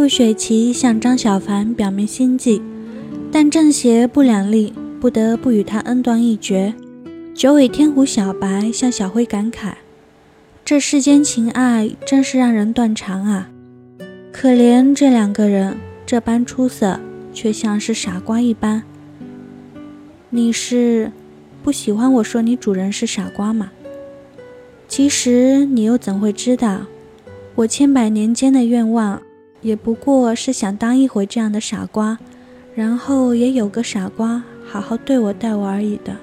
陆雪琪向张小凡表明心迹，但正邪不两立，不得不与他恩断义绝。九尾天狐小白向小辉感慨：“这世间情爱真是让人断肠啊！可怜这两个人，这般出色，却像是傻瓜一般。”你是不喜欢我说你主人是傻瓜吗？其实你又怎会知道，我千百年间的愿望，也不过是想当一回这样的傻瓜，然后也有个傻瓜好好对我待我而已的。